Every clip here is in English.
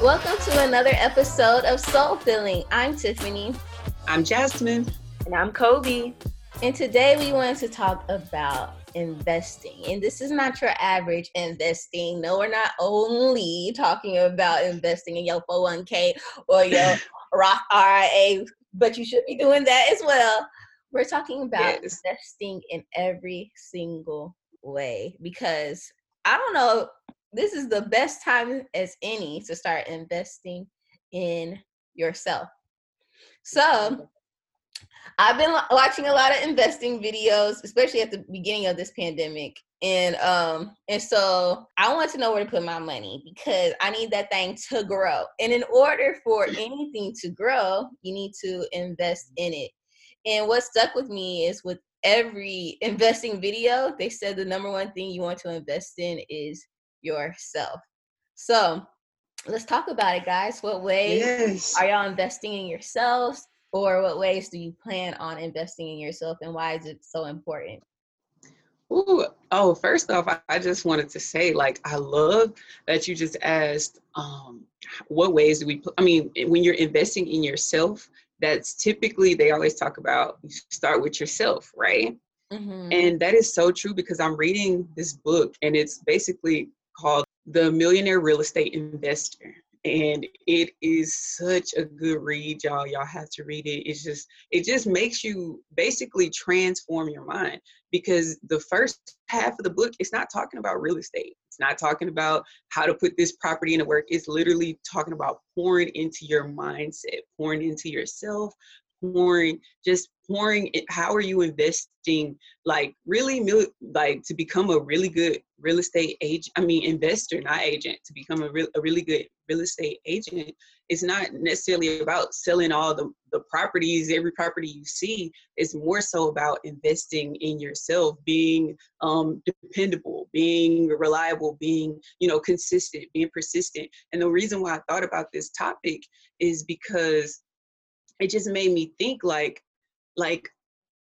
Welcome to another episode of Soul Filling. I'm Tiffany. I'm Jasmine. And I'm Kobe. And today we wanted to talk about investing. And this is not your average investing. No, we're not only talking about investing in your 401k or your Roth IRA, but you should be doing that as well. We're talking about yes. investing in every single way because I don't know this is the best time as any to start investing in yourself. So, I've been watching a lot of investing videos, especially at the beginning of this pandemic. And um and so I want to know where to put my money because I need that thing to grow. And in order for anything to grow, you need to invest in it. And what stuck with me is with every investing video, they said the number one thing you want to invest in is yourself. So let's talk about it, guys. What ways yes. are y'all investing in yourselves? Or what ways do you plan on investing in yourself and why is it so important? Ooh, oh, first off, I, I just wanted to say, like, I love that you just asked, um, what ways do we, I mean, when you're investing in yourself, that's typically, they always talk about, you start with yourself, right? Mm-hmm. And that is so true because I'm reading this book and it's basically called The Millionaire Real Estate Investor. And it is such a good read, y'all. Y'all have to read it. It's just, it just makes you basically transform your mind because the first half of the book, it's not talking about real estate. It's not talking about how to put this property into work. It's literally talking about pouring into your mindset, pouring into yourself, pouring just pouring it how are you investing like really like to become a really good real estate agent i mean investor not agent to become a, real, a really good real estate agent it's not necessarily about selling all the, the properties. Every property you see it's more so about investing in yourself being um, dependable being reliable being you know consistent being persistent. And the reason why i thought about this topic is because it just made me think like like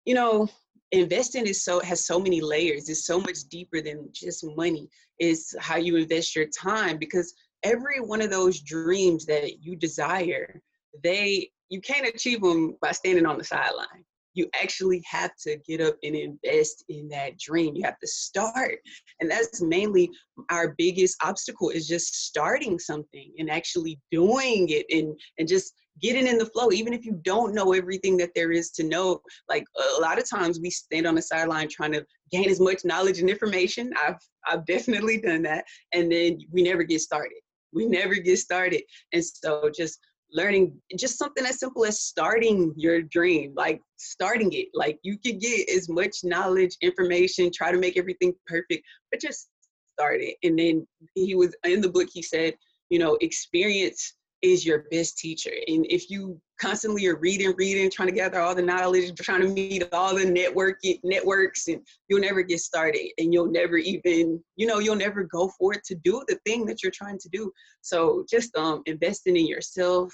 you know investing is so has so many layers. It's so much deeper than just money. Is how you invest your time because every one of those dreams that you desire they you can't achieve them by standing on the sideline. You actually have to get up and invest in that dream. You have to start and that's mainly our biggest obstacle is just starting something and actually doing it and and just getting in the flow even if you don't know everything that there is to know. Like a lot of times we stand on the sideline trying to gain as much knowledge and information. I've i've definitely done that and then we never get started we never get started. And so just learning just something as simple as starting your dream like starting it like you can get as much knowledge information try to make everything perfect but just start it. And then he was in the book he said you know experience is your best teacher. And if you constantly are reading reading trying to gather all the knowledge trying to meet all the networking networks and you'll never get started and you'll never even you know you'll never go for it to do the thing that you're trying to do. So just um investing in yourself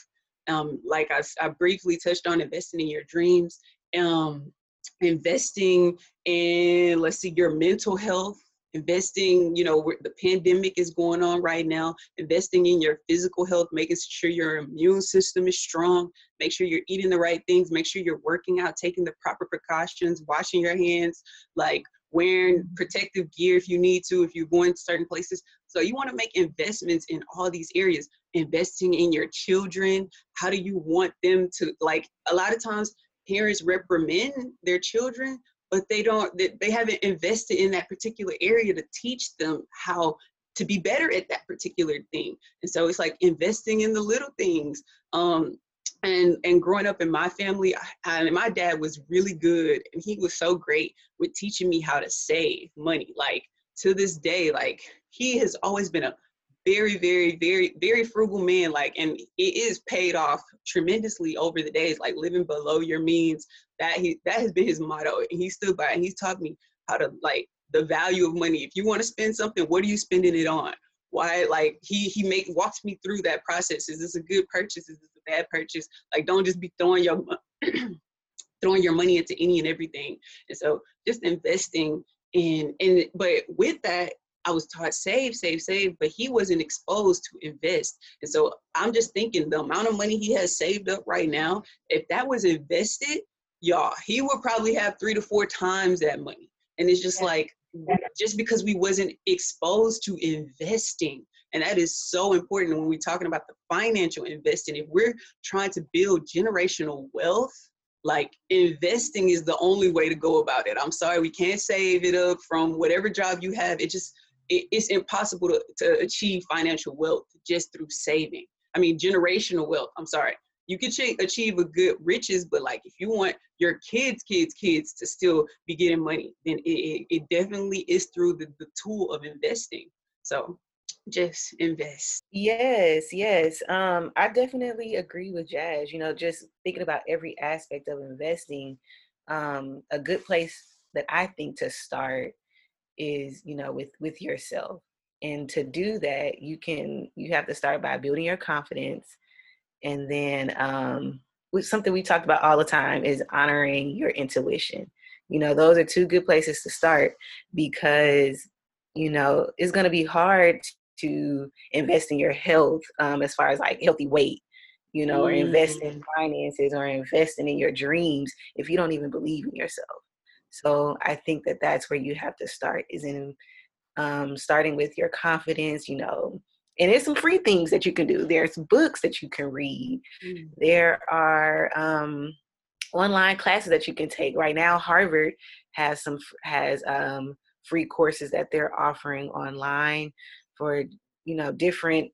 um like i, I briefly touched on investing in your dreams um investing in let's see your mental health investing you know the pandemic is going on right now. Investing in your physical health making sure your immune system is strong. Make sure you're eating the right things. Make sure you're working out taking the proper precautions washing your hands like wearing mm-hmm. protective gear if you need to if you're going to certain places. So you want to make investments in all these areas. Investing in your children. How do you want them to like a lot of times parents reprimand their children but they don't they haven't invested in that particular area to teach them how to be better at that particular thing. And so it's like investing in the little things um and and growing up in my family I, and my dad was really good and he was so great with teaching me how to save money. Like to this day like he has always been a very very very very frugal man like and it is paid off tremendously over the days like living below your means that he that has been his motto and he stood by and he's taught me how to like the value of money. If you want to spend something what are you spending it on? Why like he he make walks me through that process. Is this a good purchase? Is this a bad purchase? Like don't just be throwing your throwing your money into any and everything. And so just investing in and but with that I was taught save, save, save, but he wasn't exposed to invest. And so I'm just thinking the amount of money he has saved up right now, if that was invested, y'all, he would probably have three to four times that money. And it's just like, just because we wasn't exposed to investing. And that is so important when we're talking about the financial investing. If we're trying to build generational wealth, like investing is the only way to go about it. I'm sorry, we can't save it up from whatever job you have. It just it, it's impossible to, to achieve financial wealth just through saving. I mean, generational wealth. I'm sorry. You can ch- achieve a good riches, but like if you want your kids, kids, kids to still be getting money, then it, it, it definitely is through the, the tool of investing. So just invest. Yes, yes. Um, I definitely agree with Jazz. You know, just thinking about every aspect of investing, um, a good place that I think to start is you know with with yourself and to do that you can you have to start by building your confidence and then um something we talked about all the time is honoring your intuition you know those are two good places to start because you know it's going to be hard to invest in your health um, as far as like healthy weight you know mm. or invest in mm-hmm. finances or investing in your dreams if you don't even believe in yourself so I think that that's where you have to start is in um, starting with your confidence, you know. And there's some free things that you can do. There's books that you can read. Mm-hmm. There are um, online classes that you can take. Right now, Harvard has some has um, free courses that they're offering online for you know different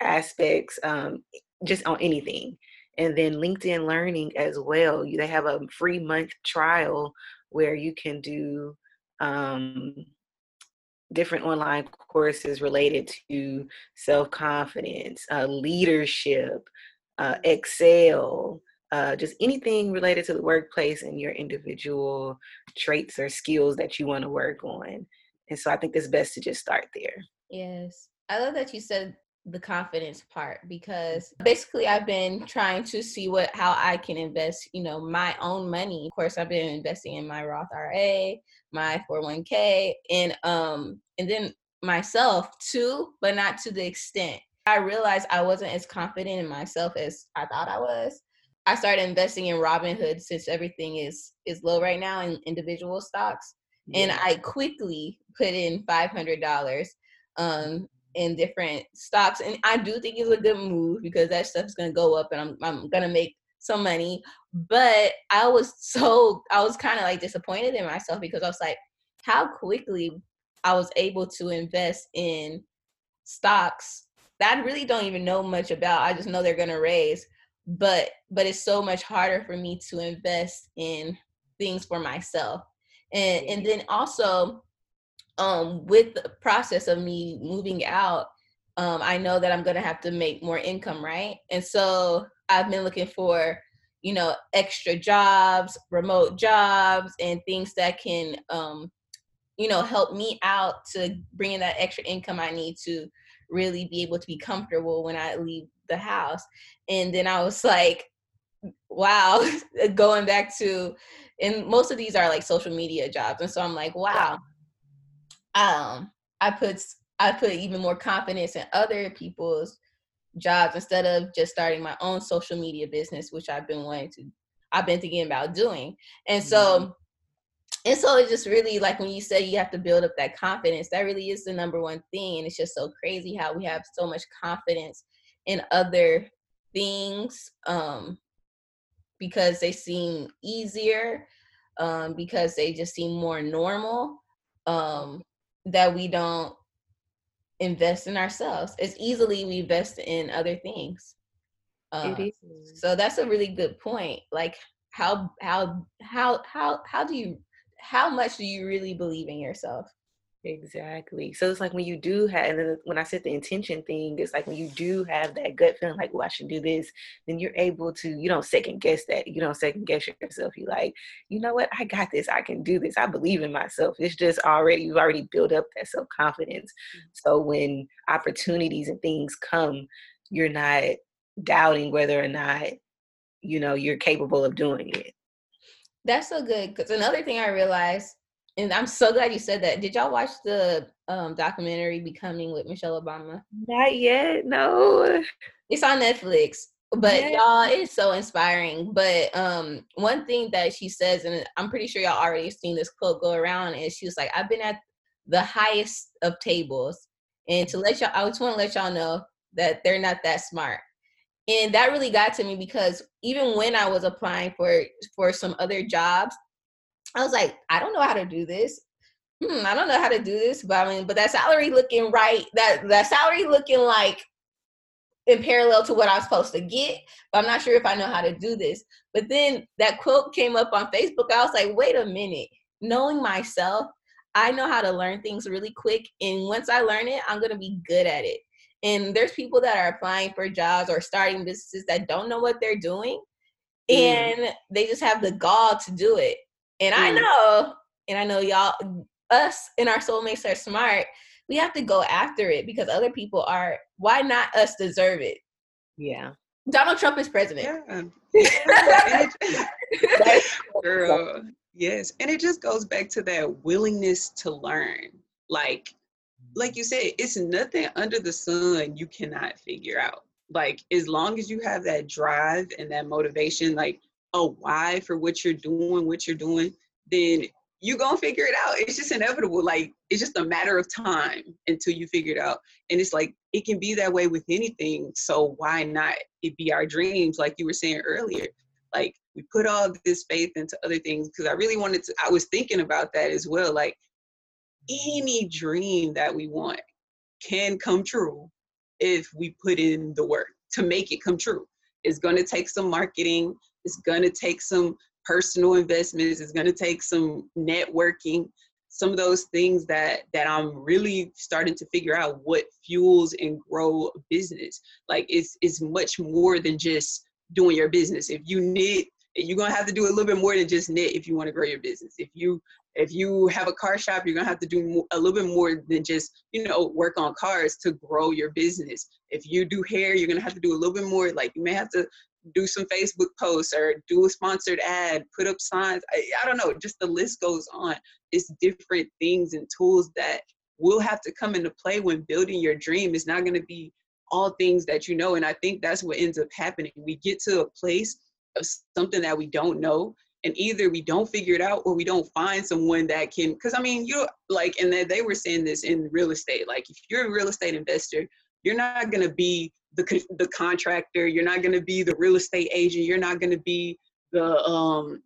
aspects, um, just on anything. And then LinkedIn Learning as well. They have a free month trial where you can do um, different online courses related to self confidence, uh, leadership, uh, Excel, uh, just anything related to the workplace and your individual traits or skills that you want to work on. And so I think it's best to just start there. Yes. I love that you said the confidence part because basically I've been trying to see what how I can invest, you know, my own money. Of course, I've been investing in my Roth IRA, my 401k, and um and then myself too, but not to the extent. I realized I wasn't as confident in myself as I thought I was. I started investing in Robinhood since everything is is low right now in individual stocks, yeah. and I quickly put in five hundred dollars um in different stocks. And I do think it's a good move because that stuff's gonna go up and I'm I'm gonna make some money. But I was so I was kind of like disappointed in myself because I was like, how quickly I was able to invest in stocks that I really don't even know much about. I just know they're gonna raise. But but it's so much harder for me to invest in things for myself. And and then also um, with the process of me moving out, um, I know that I'm gonna have to make more income, right? And so I've been looking for, you know, extra jobs, remote jobs, and things that can, um, you know, help me out to bring in that extra income I need to really be able to be comfortable when I leave the house. And then I was like, wow, going back to, and most of these are like social media jobs. And so I'm like, wow, um, I put I put even more confidence in other people's jobs instead of just starting my own social media business, which I've been wanting to. I've been thinking about doing, and so. Mm-hmm. And so it's just really like when you say you have to build up that confidence, that really is the number one thing. And it's just so crazy how we have so much confidence in other things um, because they seem easier, um, because they just seem more normal. Um, that we don't invest in ourselves as easily we invest in other things. Uh, so that's a really good point. Like how how how how how do you how much do you really believe in yourself? Exactly. So it's like when you do have, and then when I said the intention thing, it's like when you do have that gut feeling like, oh, I should do this, then you're able to, you don't second guess that. You don't second guess yourself. You like, you know what? I got this. I can do this. I believe in myself. It's just already, you've already built up that self confidence. Mm-hmm. So when opportunities and things come, you're not doubting whether or not, you know, you're capable of doing it. That's so good. Because another thing I realized and I'm so glad you said that. Did y'all watch the um, documentary "Becoming" with Michelle Obama? Not yet. No. It's on Netflix. But yeah. y'all, it's so inspiring. But um, one thing that she says, and I'm pretty sure y'all already seen this quote go around, is she was like, "I've been at the highest of tables, and to let y'all, I just want to let y'all know that they're not that smart." And that really got to me because even when I was applying for for some other jobs, I was like, I don't know how to do this. Hmm, I don't know how to do this, but I mean, but that salary looking right, that that salary looking like in parallel to what I was supposed to get, but I'm not sure if I know how to do this. But then that quote came up on Facebook. I was like, wait a minute. Knowing myself, I know how to learn things really quick. And once I learn it, I'm going to be good at it. And there's people that are applying for jobs or starting businesses that don't know what they're doing. Mm. And they just have the gall to do it. And mm. I know, and I know y'all, us and our soulmates are smart. We have to go after it because other people are. Why not us deserve it? Yeah. Donald Trump is president. Yeah. Girl, yes. And it just goes back to that willingness to learn. Like, like you said, it's nothing under the sun you cannot figure out. Like, as long as you have that drive and that motivation, like a why for what you're doing, what you're doing, then you're gonna figure it out. It's just inevitable. Like it's just a matter of time until you figure it out. And it's like it can be that way with anything. So why not it be our dreams, like you were saying earlier? Like we put all this faith into other things because I really wanted to. I was thinking about that as well. Like any dream that we want can come true if we put in the work to make it come true. It's to take some marketing. It's going to take some personal investments. It's going to take some networking. Some of those things that that I'm really starting to figure out what fuels and grow a business. Like it's it's much more than just doing your business. If you knit, you're gonna have to do a little bit more than just knit if you want to grow your business. If you if you have a car shop, you're gonna have to do a little bit more than just you know work on cars to grow your business. If you do hair, you're gonna have to do a little bit more. Like you may have to do some Facebook posts or do a sponsored ad, put up signs. I, I don't know, just the list goes on. It's different things and tools that will have to come into play when building your dream. It's not going to be all things that you know. And I think that's what ends up happening. We get to a place of something that we don't know. And either we don't figure it out or we don't find someone that can, because I mean, you're like, and they were saying this in real estate. Like, if you're a real estate investor, you're not going to be the the contractor. You're not going to be the real estate agent. You're not going to be the um.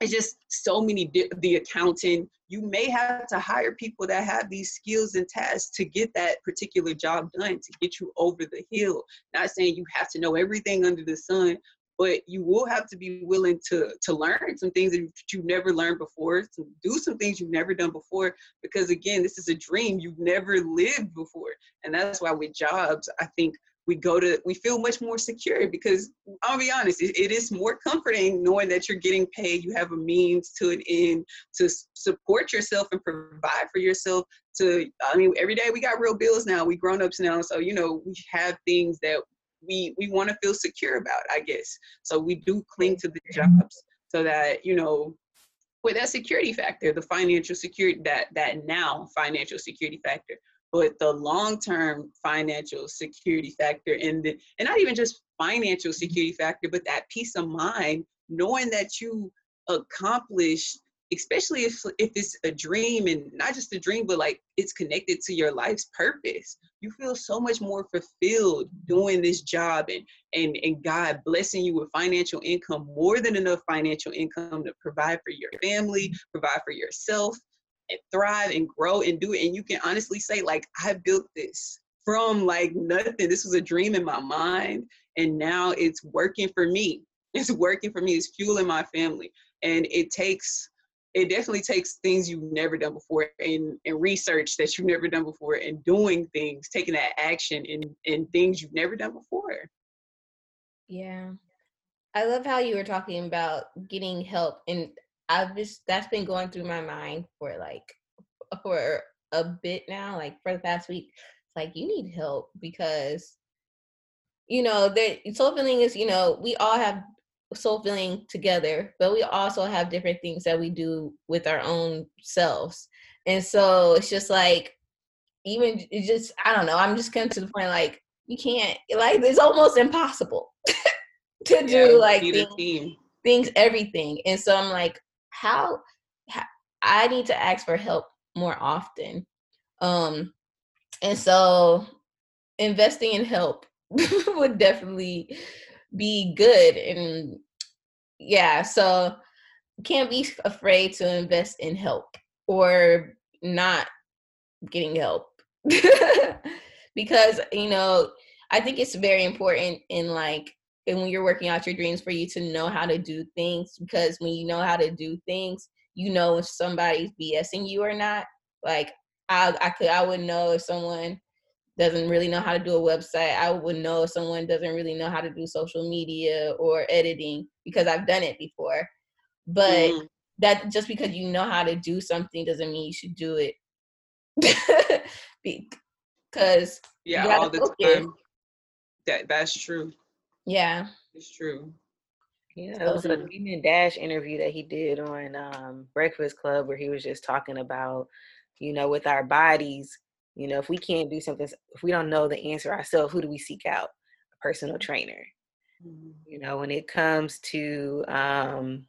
It's just so many di- the accountant. You may have to hire people that have these skills and tasks to get that particular job done to get you over the hill. Not saying you have to know everything under the sun, but you will have to be willing to to learn some things that you've never learned before to do some things you've never done before because again this is a dream you've never lived before and that's why with jobs i think we go to we feel much more secure because i'll be honest it, it is more comforting knowing that you're getting paid you have a means to an end to support yourself and provide for yourself to i mean every day we got real bills now we grown-ups now so you know we have things that we we want to feel secure about i guess. So we do cling to the jobs so that you know with that security factor the financial security that that now financial security factor but the long-term financial security factor and the and not even just financial mm-hmm. security factor but that peace of mind knowing that you accomplished especially if if it's a dream and not just a dream but like it's connected to your life's purpose you feel so much more fulfilled doing this job and and and god blessing you with financial income more than enough financial income to provide for your family mm-hmm. provide for yourself and thrive and grow and do it. And you can honestly say, like, I built this from like nothing. This was a dream in my mind. And now it's working for me. It's working for me. It's fueling my family. And it takes, it definitely takes things you've never done before and, and research that you've never done before and doing things, taking that action in, in things you've never done before. Yeah. I love how you were talking about getting help. And I've just that's been going through my mind for like for a bit now, like for the past week. It's like you need help because you know the Soul Filling is you know we all have soul filling together, but we also have different things that we do with our own selves. And so it's just like, even it just, I don't know, I'm just coming to the point like, you can't, like, it's almost impossible to yeah, do like things, things, everything. And so I'm like, how, how, I need to ask for help more often. Um, and so investing in help would definitely be good and yeah so can't be afraid to invest in help or not getting help because you know i think it's very important in like and when you're working out your dreams for you to know how to do things because when you know how to do things you know if somebody's bsing you or not like i i could i would know if someone doesn't really know how to do a website, I would know if someone doesn't really know how to do social media or editing because I've done it before. But mm. that just because you know how to do something doesn't mean you should do it. because yeah, all the focus. time. That that's true. Yeah, it's true. Yeah, it was a Damon Dash interview that he did on um, Breakfast Club where he was just talking about, you know, with our bodies, you know, if we can't do something, if we don't know the answer ourselves, who do we seek out? A personal trainer. Mm-hmm. You know, when it comes to um,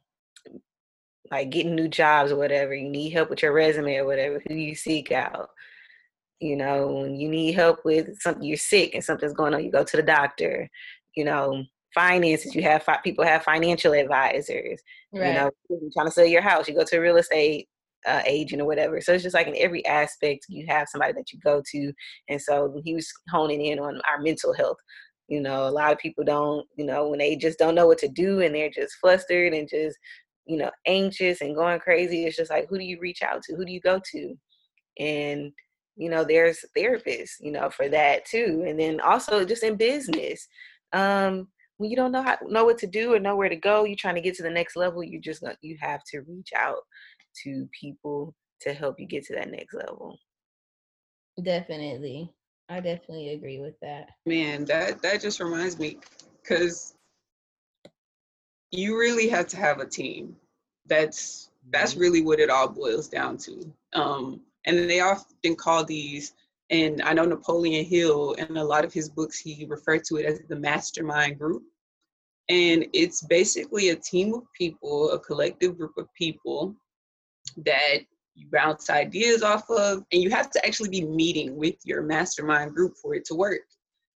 like getting new jobs or whatever, you need help with your resume or whatever, who do you seek out? You know, when you need help with something, you're sick and something's going on, you go to the doctor. You know, finances, you have fi- people have financial advisors. Right. You know, trying to sell your house, you go to a real estate uh, agent or whatever. So it's just like in every aspect, you have somebody that you go to. And so he was honing in on our mental health. You know, a lot of people don't, you know, when they just don't know what to do and they're just flustered and just, you know, anxious and going crazy, it's just like, who do you reach out to? Who do you go to? And, you know, there's therapists, you know, for that too. And then also just in business, um, when you don't know how know what to do or know where to go, you're trying to get to the next level, you just you have to reach out to people to help you get to that next level. Definitely. I definitely agree with that. Man, that that just reminds me cuz you really have to have a team. That's that's mm-hmm. really what it all boils down to. Um and they often call these and I know Napoleon Hill in a lot of his books he referred to it as the mastermind group. And it's basically a team of people, a collective group of people that you bounce ideas off of, and you have to actually be meeting with your mastermind group for it to work.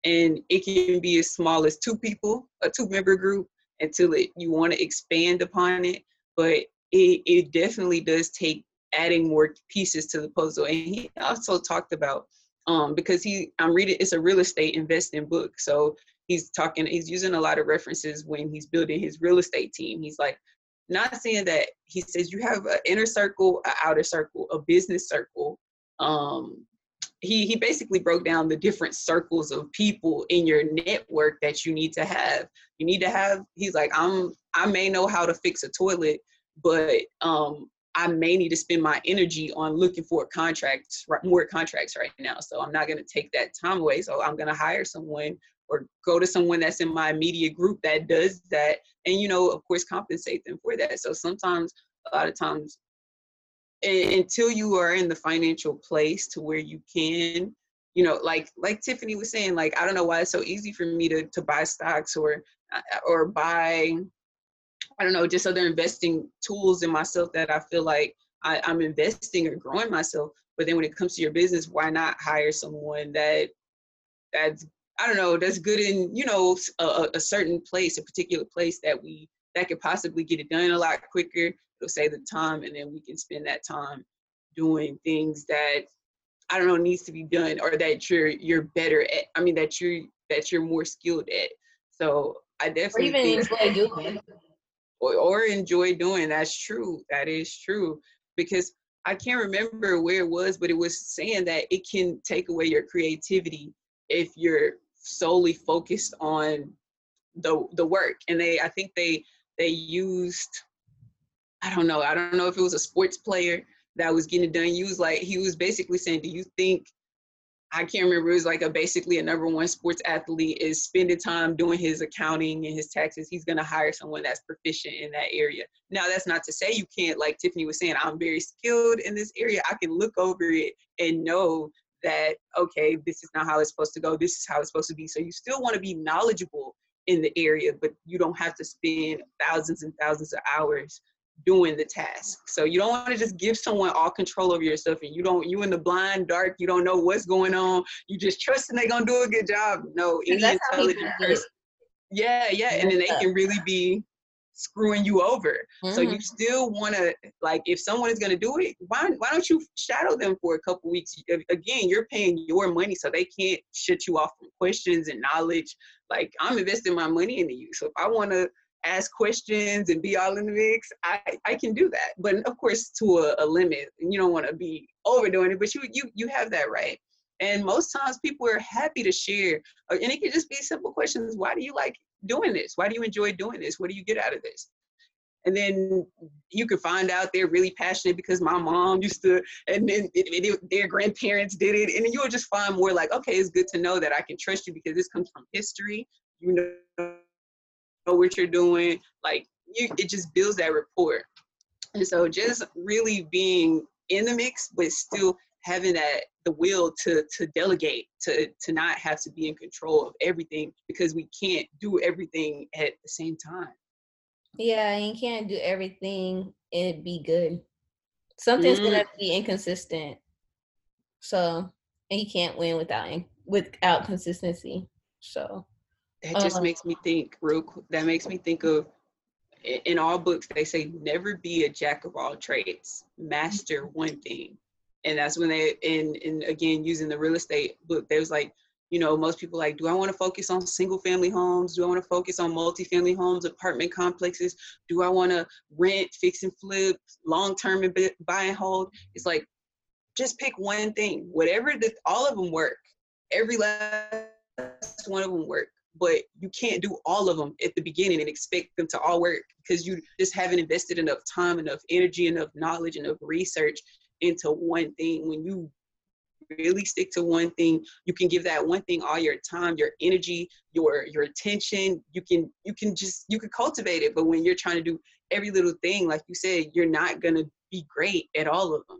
And it can be as small as two people, a two member group, until it, you want to expand upon it. But it, it definitely does take adding more pieces to the puzzle. And he also talked about um, because he I'm reading it's a real estate investing book. So he's talking he's using a lot of references when he's building his real estate team. He's like, not saying that he says you have an inner circle, an outer circle, a business circle. Um, he he basically broke down the different circles of people in your network that you need to have. You need to have. He's like, I'm. I may know how to fix a toilet, but um, I may need to spend my energy on looking for contracts, more contracts right now. So I'm not going to take that time away. So I'm going to hire someone or go to someone that's in my immediate group that does that and you know of course compensate them for that so sometimes a lot of times until you are in the financial place to where you can you know like like tiffany was saying like i don't know why it's so easy for me to to buy stocks or uh, or buy i don't know just other investing tools in myself that i feel like I, i'm investing or growing myself but then when it comes to your business why not hire someone that that's I don't know, that's good in, you know, a, a, certain place, a particular place that we, that could possibly get it done a lot quicker. It'll save the time and then we can spend that time doing things that, I don't know, needs to be done or that you're, you're better at. I mean, that you're, that you're more skilled at. So I definitely or even enjoy doing. Or, or enjoy doing. That's true. That is true. Because I can't remember where it was, but it was saying that it can take away your creativity if you're solely focused on the the work and they i think they they used i don't know i don't know if it was a sports player that was getting it done he was like he was basically saying do you think I can't remember. It was like a basically a number one sports athlete is spending time doing his accounting and his taxes. He's gonna hire someone that's proficient in that area. Now that's not to say you can't, like Tiffany was saying, I'm very skilled in this area. I can look over it and know that okay, this is not how it's supposed to go. This is how it's supposed to be. So you still want to be knowledgeable in the area, but you don't have to spend thousands and thousands of hours doing the task. So you don't want to just give someone all control over yourself and you don't you in the blind dark, you don't know what's going on. You just trusting they're gonna do a good job. No, any intelligent person. Yeah, yeah. And then they can really be screwing you over. Mm-hmm. So you mm-hmm. still want to like if someone is going to do it, why why don't you shadow them for a couple weeks? Again, you're paying your money, so they can't shut you off from questions and knowledge. Like I'm investing my money into you, so if I want to ask questions and be all in the mix, I, I can do that. But of course, to a, a limit. You don't want to be overdoing it, but you you you have that right. And most times, people are happy to share, uh, and it can just be simple questions. Why do you like doing this? Why do you enjoy doing this? What do you get out of this? And then you can find out they're really passionate because my mom used to, and then it, it, their grandparents did it. And you'll just find more like, okay, it's good to know that I can trust you because this comes from history. You know know what you're doing. Like you, it just builds that rapport. And so just really being in the mix, but still having that the will to to delegate, to to not have to be in control of everything because we can't do everything at the same time. Yeah, you can't do everything and be good. Something's mm-hmm. gonna be inconsistent. So and you can't win without without consistency. So that just uh, makes me think real quick. That makes me think of in all books they say never be a jack of all trades, master one thing. And that's when they and, in again using the real estate book, there's like, you know, most people like, do I want to focus on single family homes? Do I want to focus on multi-family homes, apartment complexes? Do I want to rent, fix and flip, long term and buy and hold? It's like just pick one thing. Whatever the all of them work. Every last one of them work but you can't do all of them at the beginning and expect them to all work because you just haven't invested enough time, enough energy, enough knowledge, enough research into one thing. When you really stick to one thing, you can give that one thing all your time, your energy, your your attention. You can you can just you can cultivate it. But when you're trying to do every little thing, like you said, you're not gonna be great at all of them.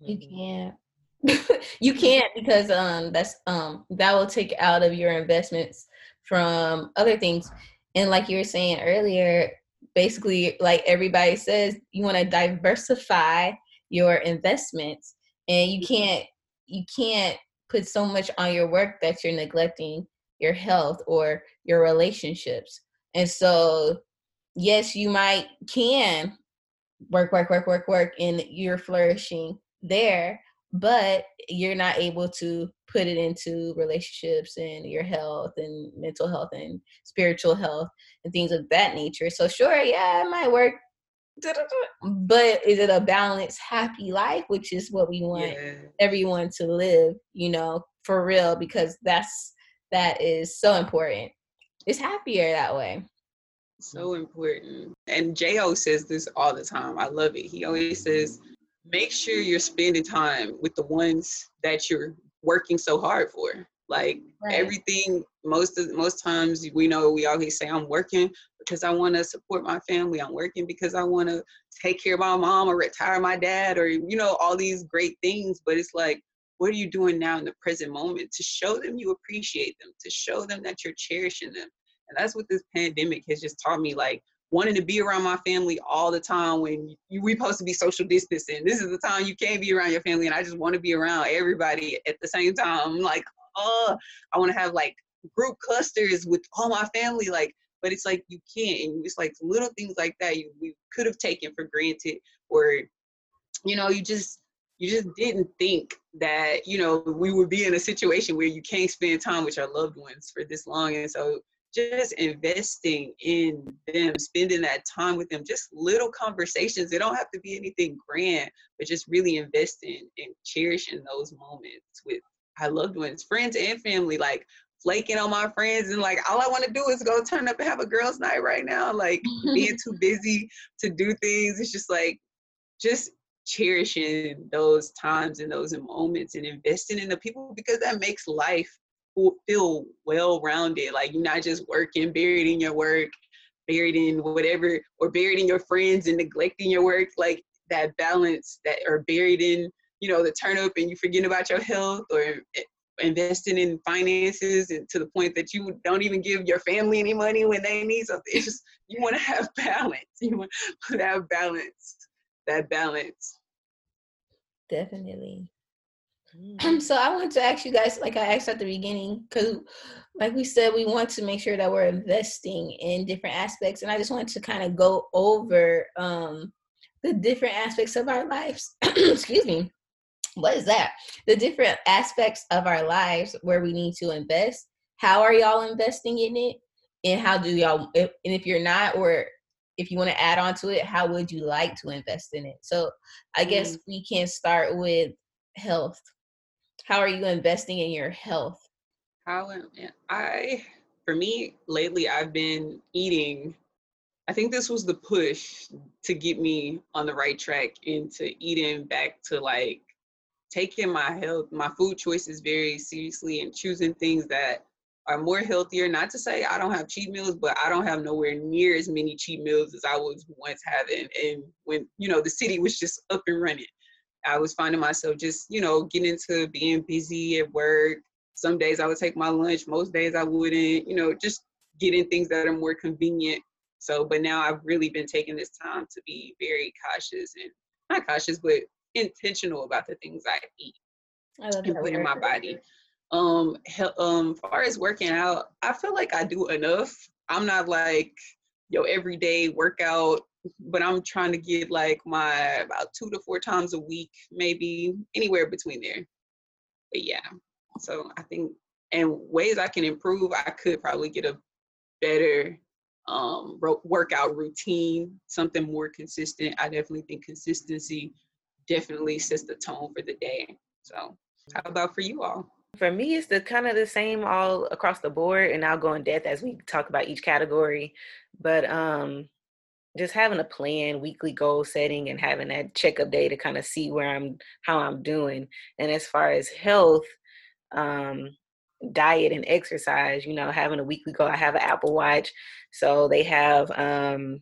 You can't. you can't because um that's um that will take out of your investments from other things. And like you were saying earlier basically like everybody says you want to diversify your investments and you can't you can't put so much on your work that you're neglecting your health or your relationships. And so yes you might can work work work work work and you're flourishing there but you're not able to put it into relationships and your health and mental health and spiritual health and things of that nature. So sure, yeah, it might work. But is it a balanced, happy life, which is what we want yeah. everyone to live, you know, for real, because that's that is so important. It's happier that way. So important. And Jo says this all the time. I love it. He always says make sure you're spending time with the ones that you're working so hard for. Like right. everything, most of most times we know we always say I'm working because I want to support my family. I'm working because I want to take care of my mom or retire my dad or you know all these great things. But it's like, what are you doing now in the present moment to show them you appreciate them, to show them that you're cherishing them? And that's what this pandemic has just taught me. Like wanting to be around my family all the time when you, we supposed to be social distancing. This is the time you can't be around your family, and I just want to be around everybody at the same time. I'm like, oh, I want to have like group clusters with all my family, like, but it's like you can't. And it's like little things like that you we could have taken for granted, or you know, you just you just didn't think that you know we would be in a situation where you can't spend time with your loved ones for this long, and so just investing in them, spending that time with them, just little conversations. They don't have to be anything grand, but just really investing and cherishing those moments with our loved ones, friends and family. Like flaking on my friends and like all I want to do is go turn up and have a girls' night right now. Like being too busy to do things. It's just like just cherishing those times and those moments and investing in the people because that makes life feel well rounded. Like you're not just working, buried in your work, buried in whatever, or buried in your friends and neglecting your work. Like that balance that are buried in, you know, the turn up and you forget about your health or eh, investing in finances and to the point that you don't even give your family any money when they need something. It's just you want to have balance. You want to have balance. That balance. Definitely. Um, so I want to ask you guys, like I asked at the beginning, because like we said, we want to make sure that we're investing in different aspects, and I just want to kind of go over um, the different aspects of our lives. Excuse me. What is that? The different aspects of our lives where we need to invest. How are y'all investing in it? And how do y'all, if, and if you're not, or if you want to add on to it, how would you like to invest in it? So I guess mm. we can start with health how are you investing in your health? How am I? For me, lately, I've been eating. I think this was the push to get me on the right track into eating back to like taking my health, my food choices very seriously and choosing things that are more healthier. Not to say I don't have cheat meals, but I don't have nowhere near as many cheat meals as I was once having. And when, you know, the city was just up and running. I was finding myself just, you know, getting into being busy at work. Some days I would take my lunch, most days I wouldn't, you know, just getting things that are more convenient. So, but now I've really been taking this time to be very cautious and not cautious, but intentional about the things I eat I love and put in my body. Um, um, far as working out, I feel like I do enough. I'm not like yo everyday workout but I'm trying to get like my about two to four times a week, maybe anywhere between there. But yeah, so I think and ways I can improve, I could probably get a better um, workout routine, something more consistent. I definitely think consistency definitely sets the tone for the day. So, how about for you all? For me, it's the kind of the same all across the board, and I'll go in depth as we talk about each category. But um, just having a plan, weekly goal setting, and having that checkup day to kind of see where I'm, how I'm doing. And as far as health, um, diet and exercise, you know, having a weekly goal. I have an Apple Watch, so they have um,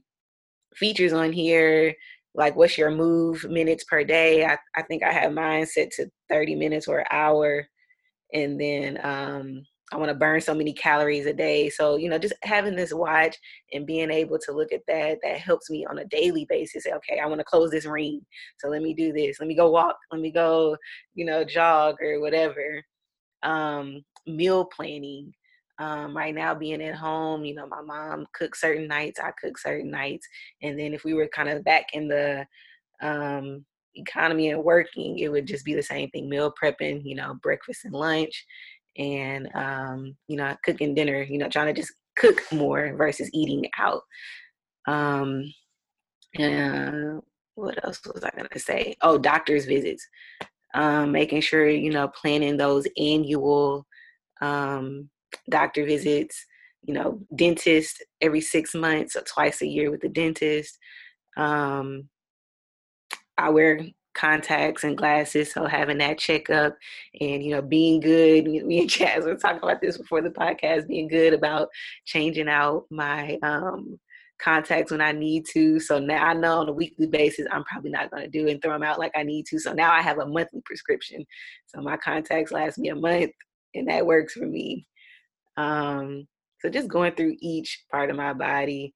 features on here like what's your move minutes per day. I, I think I have mine set to 30 minutes or an hour. And then um, I want to burn so many calories a day. So, you know, just having this watch and being able to look at that, that helps me on a daily basis. Okay, I want to close this ring. So let me do this. Let me go walk. Let me go, you know, jog or whatever. Um, meal planning. Um, right now, being at home, you know, my mom cooks certain nights, I cook certain nights. And then if we were kind of back in the um, economy and working, it would just be the same thing meal prepping, you know, breakfast and lunch and um, you know cooking dinner you know trying to just cook more versus eating out. Um and what else was i going to say? Oh doctor's visits. Um making sure you know planning those annual um doctor visits you know dentist every six months or twice a year with the dentist. Um i wear contacts and glasses. So having that checkup and you know being good. Me and Jazz were talking about this before the podcast. Being good about changing out my um, contacts when I need to. So now I know on a weekly basis I'm probably not going to do and throw them out like I need to. So now I have a monthly prescription. So my contacts last me a month, and that works for me. Um, so just going through each part of my body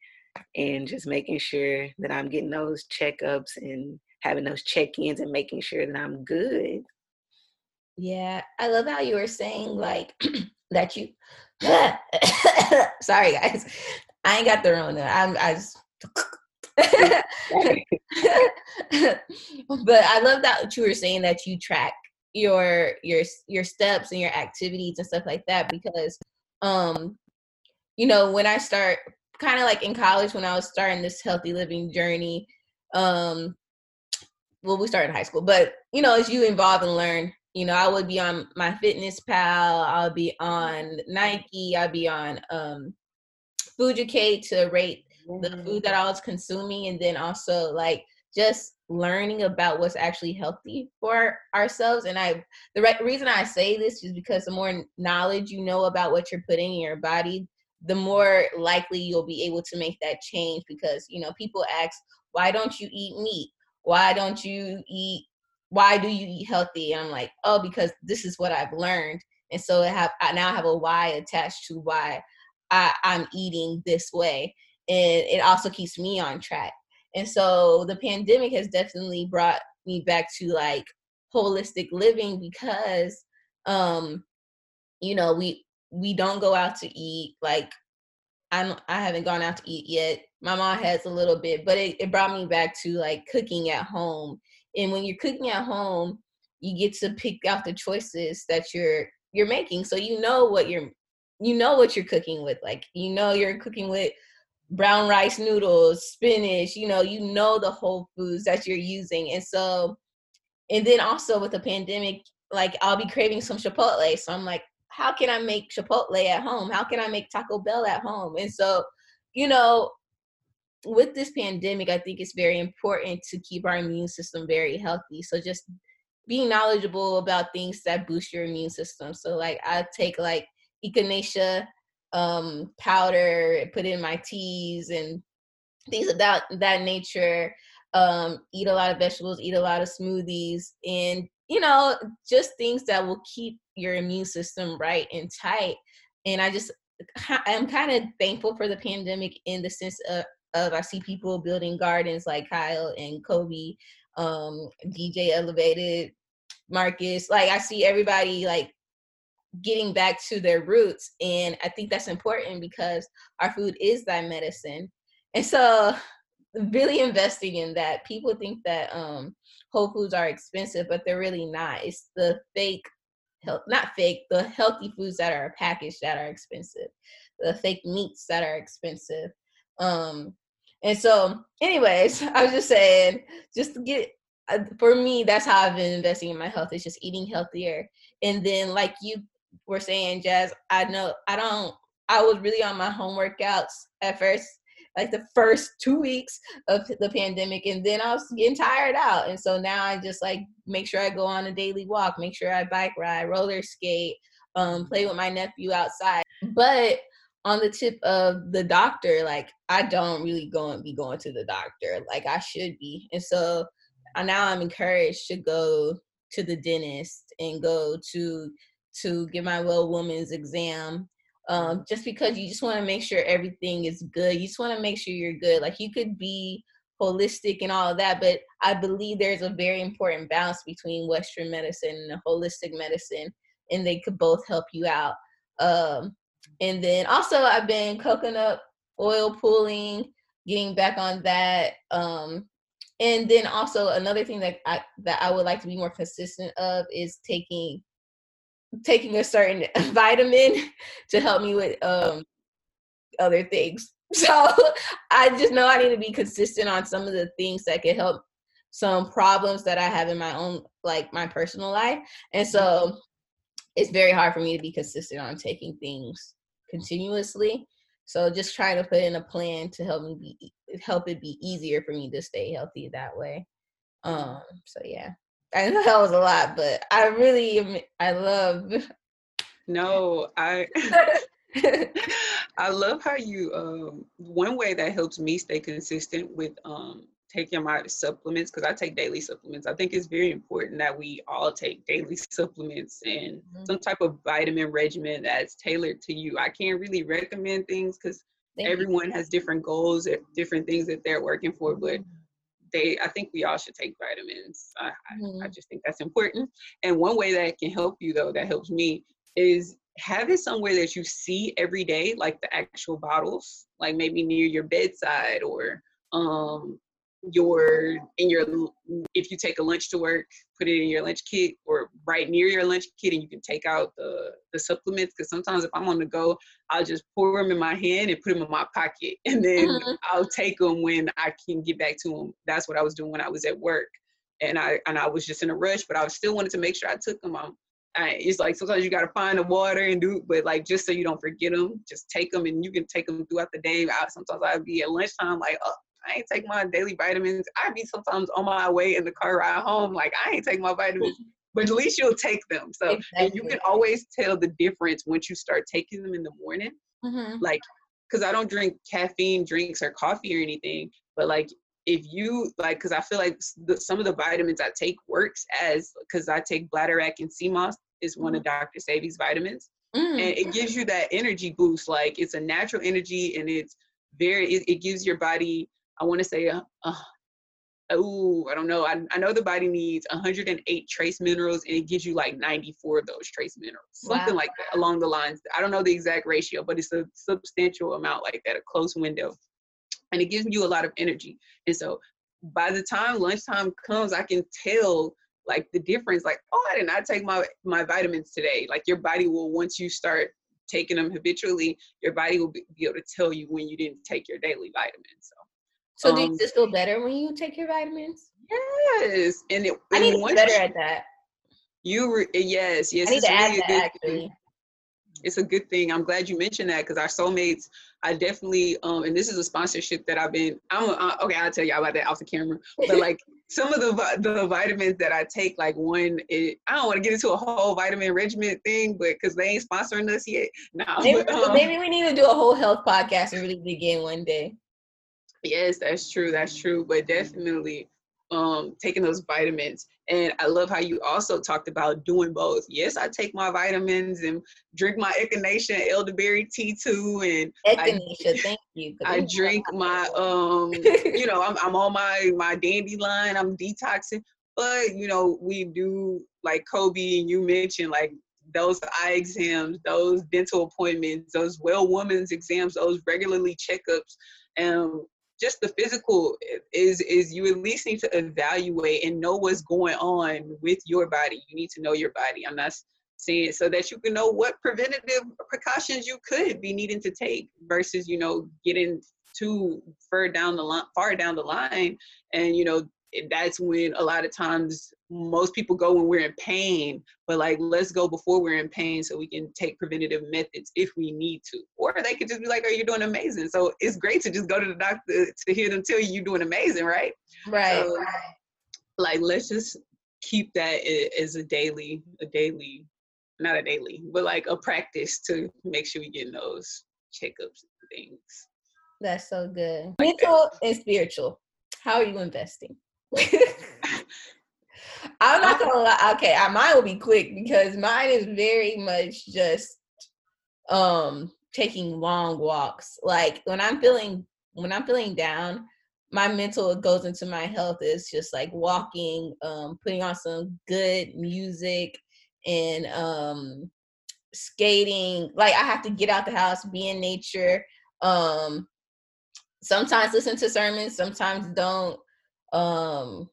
and just making sure that I'm getting those checkups and having those check-ins and making sure that I'm good. Yeah, I love how you were saying like that you sorry guys. I ain't got the Rona. I'm I just but I love that you were saying that you track your your your steps and your activities and stuff like that because um you know when I start kind of like in college when I was starting this healthy living journey um well, we started in high school, but you know, as you evolve and learn, you know, I would be on MyFitnessPal, I'll be on Nike, I'll be on um Fooducate the food that I was consuming and then also like just learning about what's actually healthy for ourselves. And I, the right reason I say this is because the more knowledge you know about what you're putting in your body, the more likely you'll be able to make that change. Because you know, people ask, why don't you eat meat? Why don't you eat? Why do you eat healthy? And I'm like, oh, because this is what I've learned, and so I have I now have a why attached to why I, I'm eating this way, and it also keeps me on track and so the pandemic has definitely brought me back to like holistic living because um you know we we don't go out to eat like I'm I haven't gone out to eat yet. My mom has a little bit, but it, it brought me back to like cooking at home. And when you're cooking at home, you get to pick out the choices that you're you're making. So you know what you're you know what you're cooking with. Like you know you're cooking with brown rice noodles, spinach, you know, you know the whole foods that you're using. And so, and then also with the pandemic, like I'll be craving some Chipotle. So I'm like, how can I make Chipotle at home? How can I make Taco Bell at home? And so, you know, with this pandemic, I think it's very important to keep our immune system very healthy. So just being knowledgeable about things that boost your immune system. So like I take like echinacea um, powder, put in my teas and things of that that nature. Um, eat a lot of vegetables, eat a lot of smoothies, and you know, just things that will keep your immune system right and tight. And I just I'm kind of thankful for the pandemic in the sense of, of I see people building gardens like Kyle and Kobe, um, DJ Elevated, Marcus. Like I see everybody like getting back to their roots. And I think that's important because our food is that medicine. And so really investing in that. People think that um whole foods are expensive, but they're really not. It's the fake health not fake, the healthy foods that are packaged that are expensive, the fake meats that are expensive. Um and so anyways, I was just saying, just to get uh, for me, that's how I've been investing in my health. It's just eating healthier. And then, like you were saying, Jazz, I know I don't. I was really on my home workouts at first, like the first two weeks of the pandemic, and then I was getting tired out, and so now I just like make sure I go on a daily walk, make sure I bike ride, roller skate, um, play with my nephew outside. But on the tip of the doctor, like I don't really go and be going to the doctor like I should be, and so now I'm encouraged to go to the dentist and go to to get my well woman's exam um, just because you just want to make sure everything is good. You just want to make sure you're good. Like you could be holistic and all of that, but I believe there's a very important balance between Western medicine and holistic medicine, and they could both help you out. Um, and then also, I've been coconut oil pulling, getting back on that. Um, and then also another thing that I that I would like to be more consistent of is taking taking a certain vitamin to help me with um other things. So I just know I need to be consistent on some of the things that could help some problems that I have in my own like my personal life. And so it's very hard for me to be consistent on taking things continuously. So just trying to put in a plan to help me be help it be easier for me to stay healthy that way. Um so yeah. I know that was a lot, but I really, I love. No, I. I love how you. Um, one way that helps me stay consistent with um, taking my supplements because I take daily supplements. I think it's very important that we all take daily supplements and mm-hmm. some type of vitamin regimen that's tailored to you. I can't really recommend things because everyone you. has different goals, and different things that they're working for, but mm-hmm they i think we all should take vitamins I, mm-hmm. I, just think that's important and one way that can help you though that helps me is have it somewhere that you see every day like the actual bottles like maybe near your bedside or um your in your if you take a lunch to work put it in your lunch kit or right near your lunch kit and you can take out the the supplements because sometimes if i'm on the go i'll just pour them in my hand and put them in my pocket and then mm-hmm. i'll take them when i can get back to them that's what i was doing when i was at work and i and i was just in a rush but i still wanted to make sure i took them out it's like sometimes you got to find the water and do, but like just so you don't forget them, just take them and you can take them throughout the day. I, sometimes I'd be at lunchtime like, oh, I ain't take my daily vitamins. I be sometimes on my way in the car ride home, like I ain't take my vitamins. But at least you'll take them. So exactly. and you can always tell the difference once you start taking them in the morning. Mm-hmm. Like, because I don't drink caffeine drinks or coffee or anything, but like if you like because i feel like the, some of the vitamins i take works as because i take bladderwrack and moss is one of mm-hmm. dr Sebi's vitamins mm. and it gives you that energy boost like it's a natural energy and it's very it, it gives your body i want to say uh, uh, oh i don't know I, I know the body needs 108 trace minerals and it gives you like 94 of those trace minerals something wow. like that along the lines i don't know the exact ratio but it's a substantial amount like that a close window and it gives you a lot of energy. And so by the time lunchtime comes, I can tell like the difference. Like, oh, I did not take my my vitamins today. Like your body will once you start taking them habitually, your body will be, be able to tell you when you didn't take your daily vitamins. So, so um, do you um, just feel better when you take your vitamins? Yes, and it. I need to be better at that. You re- yes, yes. I need to really add that actually it's a good thing. I'm glad you mentioned that because our soulmates, I definitely, um, and this is a sponsorship that I've been. I'm uh, okay. I'll tell y'all about that off the camera. But like some of the the vitamins that I take, like one, it, I don't want to get into a whole vitamin regimen thing, but because they ain't sponsoring us yet. No, maybe, um, maybe we need to do a whole health podcast and really begin one day. Yes, that's true. That's true. But definitely, um, taking those vitamins. And I love how you also talked about doing both. Yes, I take my vitamins and drink my echinacea and elderberry tea too. And echinacea, I, thank you. I drink my um, you know, I'm I'm on my my dandelion. I'm detoxing, but you know, we do like Kobe and you mentioned like those eye exams, those dental appointments, those well woman's exams, those regularly checkups. Um, just the physical is is you at least need to evaluate and know what's going on with your body. You need to know your body. I'm not saying so that you can know what preventative precautions you could be needing to take versus you know getting too far down the line far down the line and you know that's when a lot of times most people go when we're in pain but like let's go before we're in pain so we can take preventative methods if we need to or they could just be like oh you're doing amazing. So it's great to just go to the doctor to hear them tell you you're doing amazing right? Right, so, like let's just keep that as a daily a daily not a daily but like a practice to make sure we get those checkups and things. That's so good. Mental and spiritual. How are you investing I'm not gonna lie. Okay, mine will be quick because mine is very much just um taking long walks. Like when I'm feeling when I'm feeling down, my mental goes into my health is just like walking, um, putting on some good music and um skating. Like I have to get out the house, be in nature. Um sometimes listen to sermons, sometimes don't um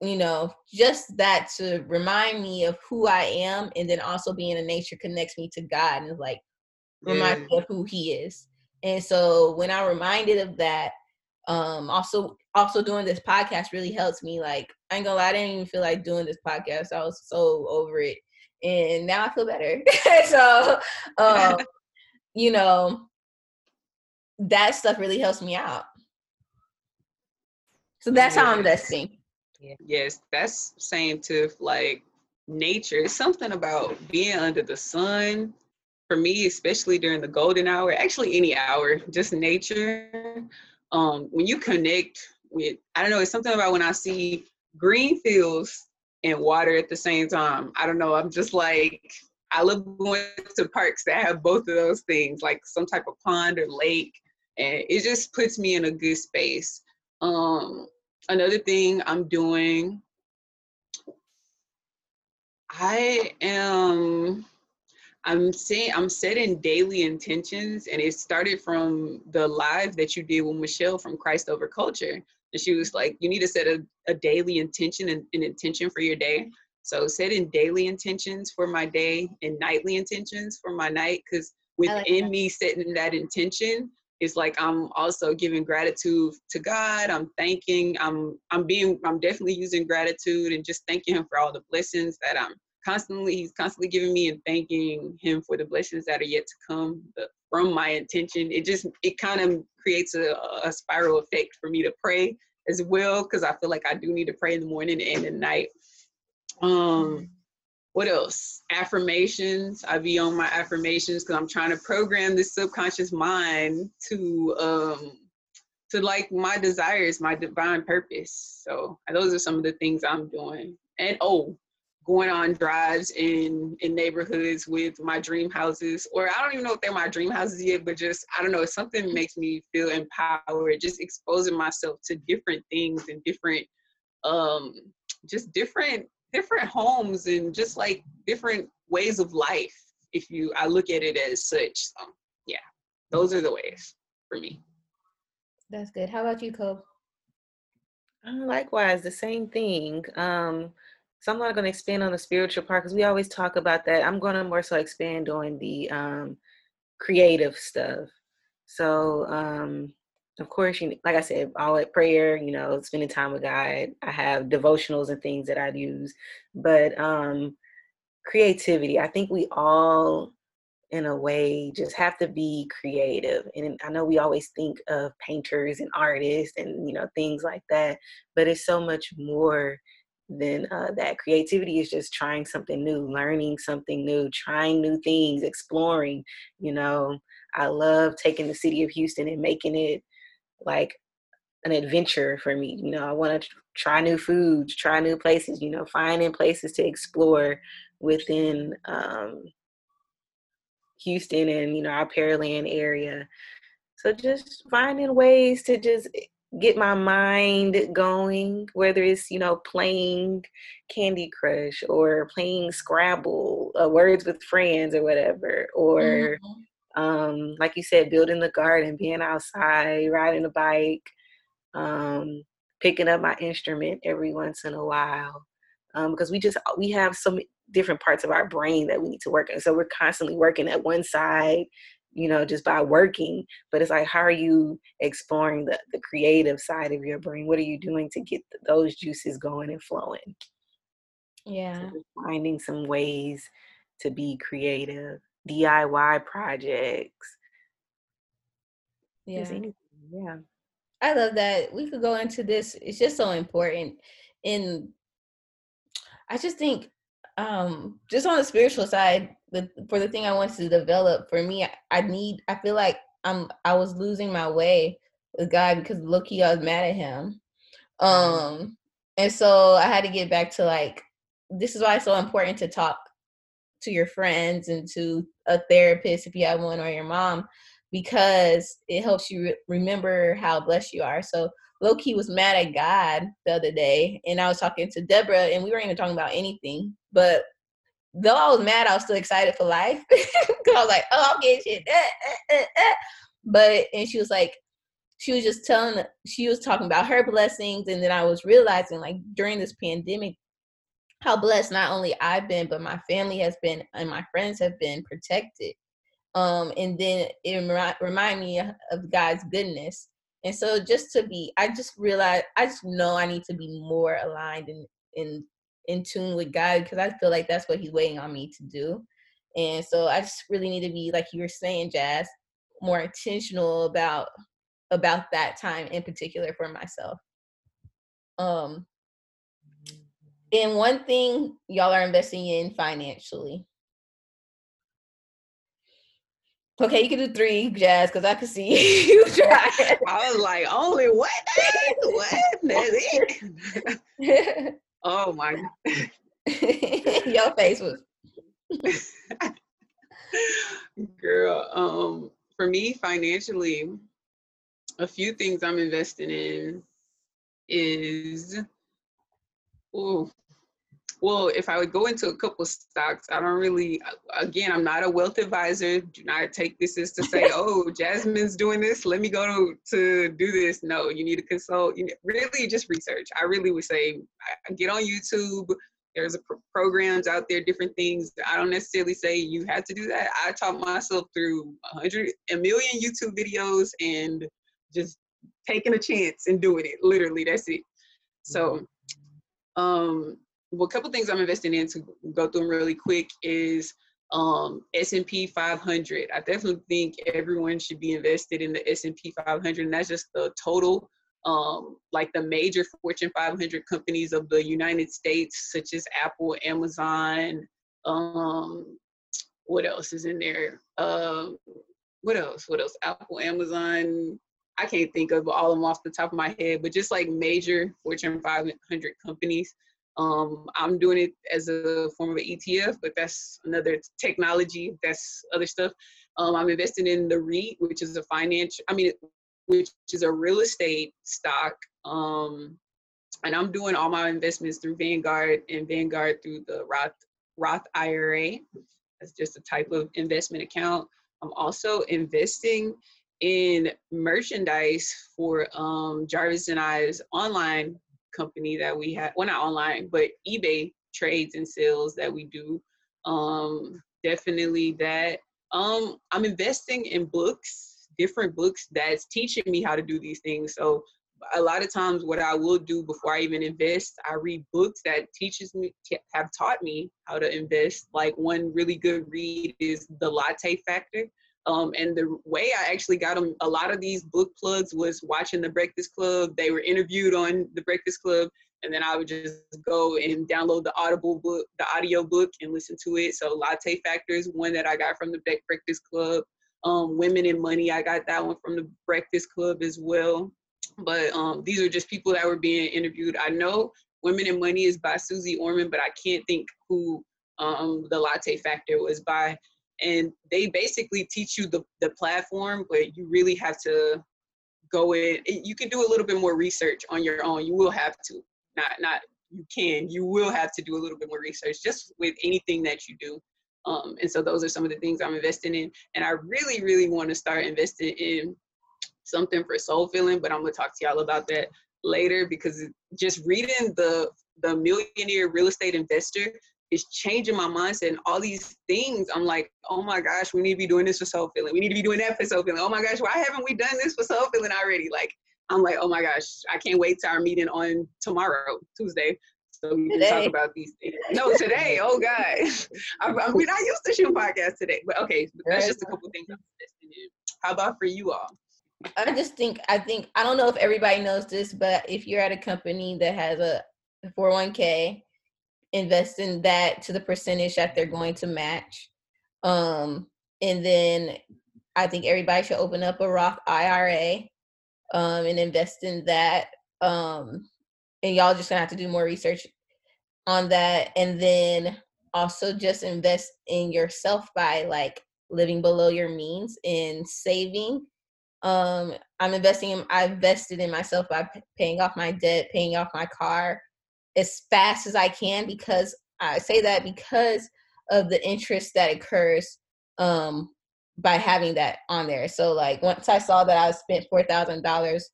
you know just that to remind me of who i am and then also being in nature connects me to god and like reminds yeah. me of who he is. And so when i'm reminded of that um also also doing this podcast really helps me like i ain't gonna lie i didn't even feel like doing this podcast i was so over it and now i feel better. So um you know that stuff really helps me out so that's yes. how I'm investing. Yes, that's same to like nature. It's something about being under the sun. For me, especially during the golden hour, actually any hour, just nature. Um, when you connect with, I don't know, it's something about when I see green fields and water at the same time. I don't know. I'm just like, I love going to parks that have both of those things, like some type of pond or lake, and it just puts me in a good space. Um, another thing I'm doing, I am I'm saying I'm setting daily intentions, and it started from the live that you did with Michelle from Christ Over Culture. And she was like, you need to set a, a daily intention and an intention for your day. So setting daily intentions for my day and nightly intentions for my night, because within like me setting that intention, it's like I'm also giving gratitude to God. I'm thanking, I'm I'm being I'm definitely using gratitude and just thanking him for all the blessings that I'm constantly he's constantly giving me and thanking him for the blessings that are yet to come the, from my intention. It just it kind of creates a, a spiral effect for me to pray as well because I feel like I do need to pray in the morning and at night. Um, what else? Affirmations. I be on my affirmations because I'm trying to program this subconscious mind to um to like my desires, my divine purpose. So those are some of the things I'm doing. And oh, going on drives in in neighborhoods with my dream houses or i don't even know if they're my dream houses yet but just i don't know something makes me feel empowered just exposing myself to different things and different um just different different homes and just like different ways of life if you i look at it as such so yeah those are the ways for me that's good how about you Cole? Uh, likewise the same thing um so I'm not going to expand on the spiritual part because we always talk about that. I'm going to more so expand on the um, creative stuff. So, um, of course, you like I said, all at prayer, you know, spending time with God. I have devotionals and things that I use, but um, creativity. I think we all, in a way, just have to be creative. And I know we always think of painters and artists and you know things like that, but it's so much more than uh, that creativity is just trying something new learning something new trying new things exploring you know i love taking the city of houston and making it like an adventure for me you know i want to try new foods try new places you know finding places to explore within um, houston and you know our pearland area so just finding ways to just get my mind going whether it's you know playing candy crush or playing scrabble uh, words with friends or whatever or mm-hmm. Um like you said building the garden being outside riding a bike um picking up my instrument every once in a while um because we just we have so different parts of our brain that we need to work on so we're constantly working at one side you know, just by working. But it's like, how are you exploring the, the creative side of your brain? What are you doing to get those juices going and flowing? Yeah. So finding some ways to be creative, DIY projects. Yeah. Yeah. I love that. We could go into this. It's just so important. In I just think um just on the spiritual side, the for the thing I wanted to develop for me, I, I need. I feel like I'm. I was losing my way with God because Loki, I was mad at him. Mm-hmm. Um, and so I had to get back to like. This is why it's so important to talk to your friends and to a therapist if you have one or your mom because it helps you re- remember how blessed you are. So Loki was mad at God the other day, and I was talking to Deborah, and we weren't even talking about anything, but though I was mad, I was still excited for life because I was like, oh, I'm getting shit. Eh, eh, eh, but and she was like, she was just telling, she was talking about her blessings, and then I was realizing like during this pandemic, how blessed not only I've been, but my family has been, and my friends have been protected. Um, and then it remind, remind me of God's goodness. And so just to be, I just realized, I just know I need to be more aligned in in in tune with God because I feel like that's what He's waiting on me to do. And so I just really need to be, like you were saying, Jazz, more intentional about about that time in particular for myself. Um, and one thing y'all are investing in financially. Okay, you can do three, Jazz, because I can see you try. I was like, only what? what? That's it. Oh my. Your face was. Girl, um, for me financially, a few things I'm investing in is, oh, well, if I would go into a couple stocks, I don't really, again, I'm not a wealth advisor. Do not take this as to say, oh, Jasmine's doing this. Let me go to, to do this. No, you need to consult. You really just research. I really would say get on YouTube. There's a programs out there, different things. I don't necessarily say you have to do that. I taught myself through a hundred, a million YouTube videos and just taking a chance and doing it. Literally, that's it. So, um, well, a couple things I'm investing in to go through them really quick is um, S&P 500. I definitely think everyone should be invested in the S&P 500, and that's just the total, um, like the major Fortune 500 companies of the United States, such as Apple, Amazon. Um, what else is in there? Uh, what else? What else? Apple, Amazon. I can't think of all of them off the top of my head, but just like major Fortune 500 companies. Um, I'm doing it as a form of an ETF, but that's another technology. That's other stuff. Um, I'm investing in the REIT, which is a financial, I mean, which is a real estate stock. Um, and I'm doing all my investments through Vanguard and Vanguard through the Roth Roth IRA. That's just a type of investment account. I'm also investing in merchandise for um, Jarvis and I's online company that we have well not online but ebay trades and sales that we do. Um definitely that. Um i'm investing in books different books that's teaching me how to do these things. So a lot of times what i will do before i even invest i read books that teaches me have taught me how to invest. Like one really good read is the latte factor um, and the way I actually got them, a lot of these book plugs was watching the Breakfast Club. They were interviewed on the Breakfast Club, and then I would just go and download the Audible book, the audio book, and listen to it. So Latte Factor is one that I got from the Breakfast Club. Um, Women in Money, I got that one from the Breakfast Club as well. But um, these are just people that were being interviewed. I know Women in Money is by Suze Orman, but I can't think who um, the Latte Factor was by and they basically teach you the, the platform but you really have to go in you can do a little bit more research on your own. You will have to. Not not you can you will have to do a little bit more research just with anything that you do. Um, and so those are some of the things i'm investing in. And i really really want to start investing in something for soul filling but i'm going to talk to y'all about that later because just reading the the millionaire real estate investor is changing my mindset and all these things. I'm like, oh my gosh, we need to be doing this for soul filling. We need to be doing that for soul filling. Oh my gosh, why haven't we done this for soul filling already? Like, I'm like, oh my gosh, I can't wait to our meeting on tomorrow, Tuesday. So we can talk about these things. No, today. Oh God, I, I mean, I used to shoot podcasts today, but okay, that's just a couple things I'm investing in. How about for you all? I just think I think I don't know if everybody knows this, but if you're at a company that has a 401k invest in that to the percentage that they're going to match. Um, and then I think everybody should open up a Roth IRA um, and invest in that. Um, and y'all just gonna have to do more research on that. And then also just invest in yourself by like living below your means and saving. Um, I'm investing in, I invested in myself by paying off my debt, paying off my car, as fast as I can because I say that because of the interest that occurs um, by having that on there. So like once I saw that I spent four thousand uh, dollars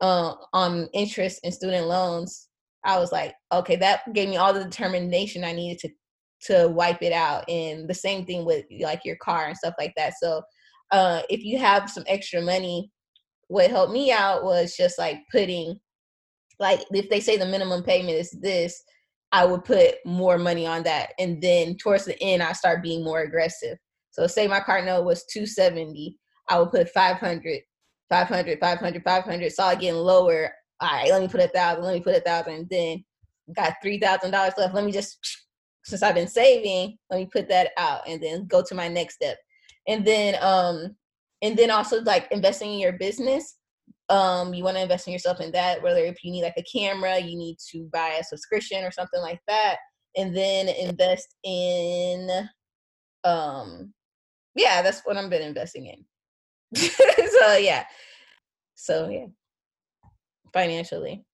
on interest in student loans, I was like, okay, that gave me all the determination I needed to to wipe it out. And the same thing with like your car and stuff like that. So uh, if you have some extra money, what helped me out was just like putting like if they say the minimum payment is this i would put more money on that. And then towards the end i start being more aggressive. So say my card note was 270 i would put 500 500 500 500 saw it getting lower. All right let me put a thousand let me put a thousand. Then got three thousand dollars left. Let me just since i've been saving let me put that out and then go to my next step. And then um and then also like investing in your business um you want to invest in yourself in that whether if you need like a camera you need to buy a subscription or something like that and then invest in um yeah that's what i've been investing in. So yeah. So yeah. Financially.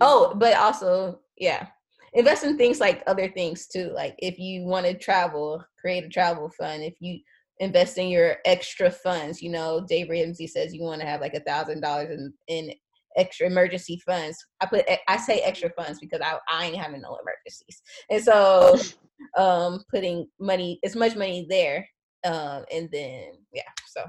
Oh mm-hmm. but also yeah. Invest in things like other things too like if you want to travel create a travel fund if you invest in your extra funds. You know, Dave Ramsey says you want to have like a thousand dollars in in extra emergency funds. I put I say extra funds because I I ain't having no emergencies, and so um putting money as much money there, um and then yeah, so.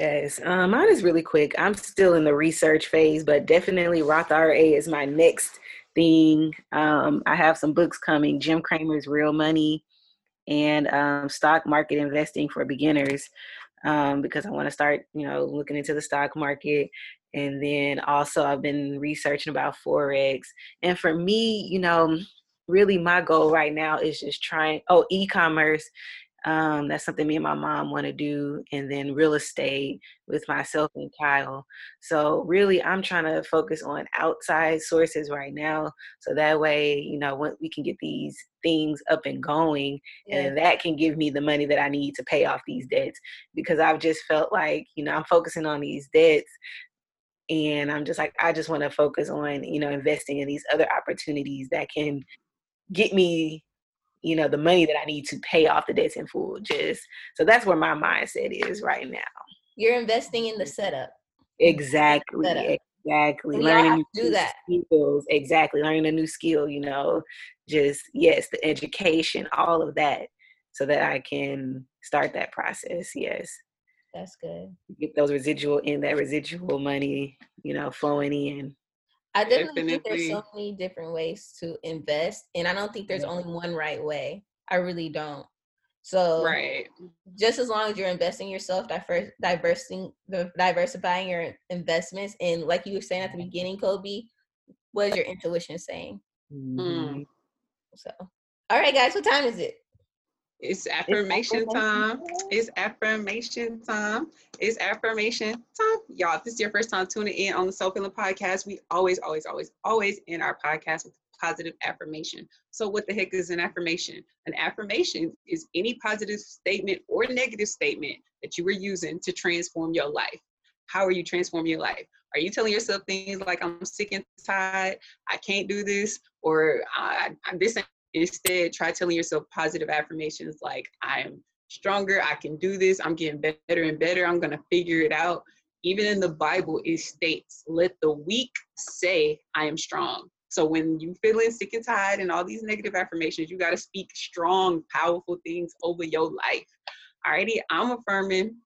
Yes, um, mine is really quick. I'm still in the research phase, but definitely Roth IRA is my next thing. Um, I have some books coming. Jim Cramer's Real Money and um, stock market investing for beginners um, because I want to start, you know, looking into the stock market. And then also, I've been researching about Forex. And for me, you know, really my goal right now is just trying, oh, e commerce um, that's something me and my mom want to do. And then real estate with myself and Kyle. So really, I'm trying to focus on outside sources right now. So that way, you know, when we can get these things up and going, yeah. and that can give me the money that I need to pay off these debts. Because I've just felt like, you know, I'm focusing on these debts and i'm just like i just want to focus on you know investing in these other opportunities that can get me you know the money that i need to pay off the debts in full just so that's where my mindset is right now. You're investing in the mm-hmm. setup. Exactly setup. exactly. And learning new do that. skills exactly learning a new skill you know just yes the education all of that so that i can start that process yes. That's good. Get those residual in that residual money you know flowing in I definitely, definitely, think there's so many different ways to invest, and I don't think there's only one right way. I really don't. So, right, just as long as you're investing yourself, diverse, diversing, diversifying your investments, and like you were saying at the beginning, Kobe, what is your intuition saying? Mm. So, all right, guys, what time is it? It's affirmation time. It's affirmation time. It's affirmation time. Y'all, if this is your first time tuning in on the Soul Filling Podcast, we always, always, always, always end our podcast with positive affirmation. So, what the heck is an affirmation? An affirmation is any positive statement or negative statement that you were using to transform your life. How are you transforming your life? Are you telling yourself things like, I'm sick and tired, I can't do this, or I, I, this Instead, try telling yourself positive affirmations like, I'm stronger, I can do this, I'm getting better and better, I'm to figure it out. Even in the Bible, it states, let the weak say, I am strong. So when you feeling sick and tired and all these negative affirmations, you got to speak strong, powerful things over your life. Alrighty, I'm affirming,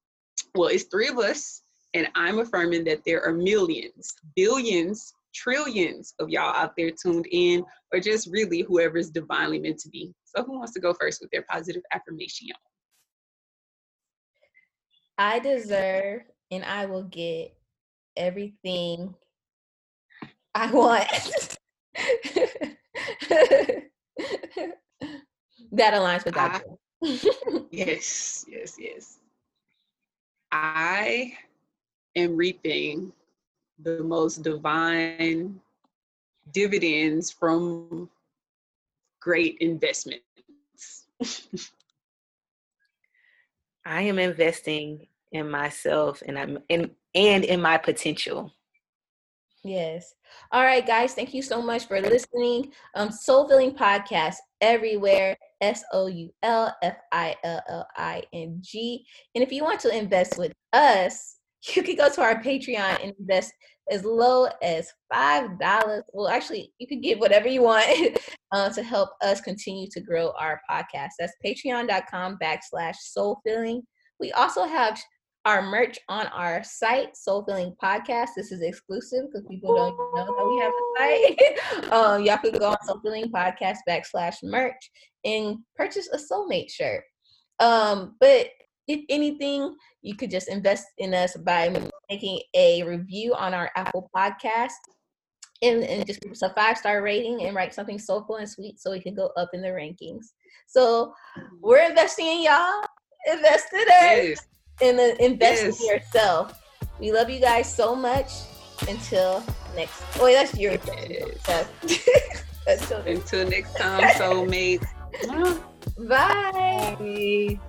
well, it's three of us, and I'm affirming that there are millions, billions, trillions of y'all out there tuned in, or just really whoever's divinely meant to be. So, who wants to go first with their positive affirmation, y'all? I deserve and I will get everything I want. that aligns with that. yes, yes, yes. I am reaping the most divine dividends from great investments. I am investing in myself and I'm in and in my potential. Yes. All right, guys. Thank you so much for listening. Um, Soul Filling Podcast everywhere. S O U L F I L L I N G. And if you want to invest with us, you can go to our Patreon and invest as low as five dollars. Well, actually, you could give whatever you want uh, to help us continue to grow our podcast. That's patreon.com backslash soul filling. We also have our merch on our site, Soul Filling Podcast. This is exclusive because people don't know that we have a site. um, y'all could go on Soul Filling Podcast backslash merch and purchase a soulmate shirt. Um, but if anything, you could just invest in us by making a review on our Apple podcast and, and just give us a five star rating and write something soulful and sweet so we can go up in the rankings. So we're investing in y'all. Invest in us. Yes. And uh, invest yes. in yourself. We love you guys so much. Until next. Oh, that's your. Yes. Until next time, soulmates. Bye. Bye.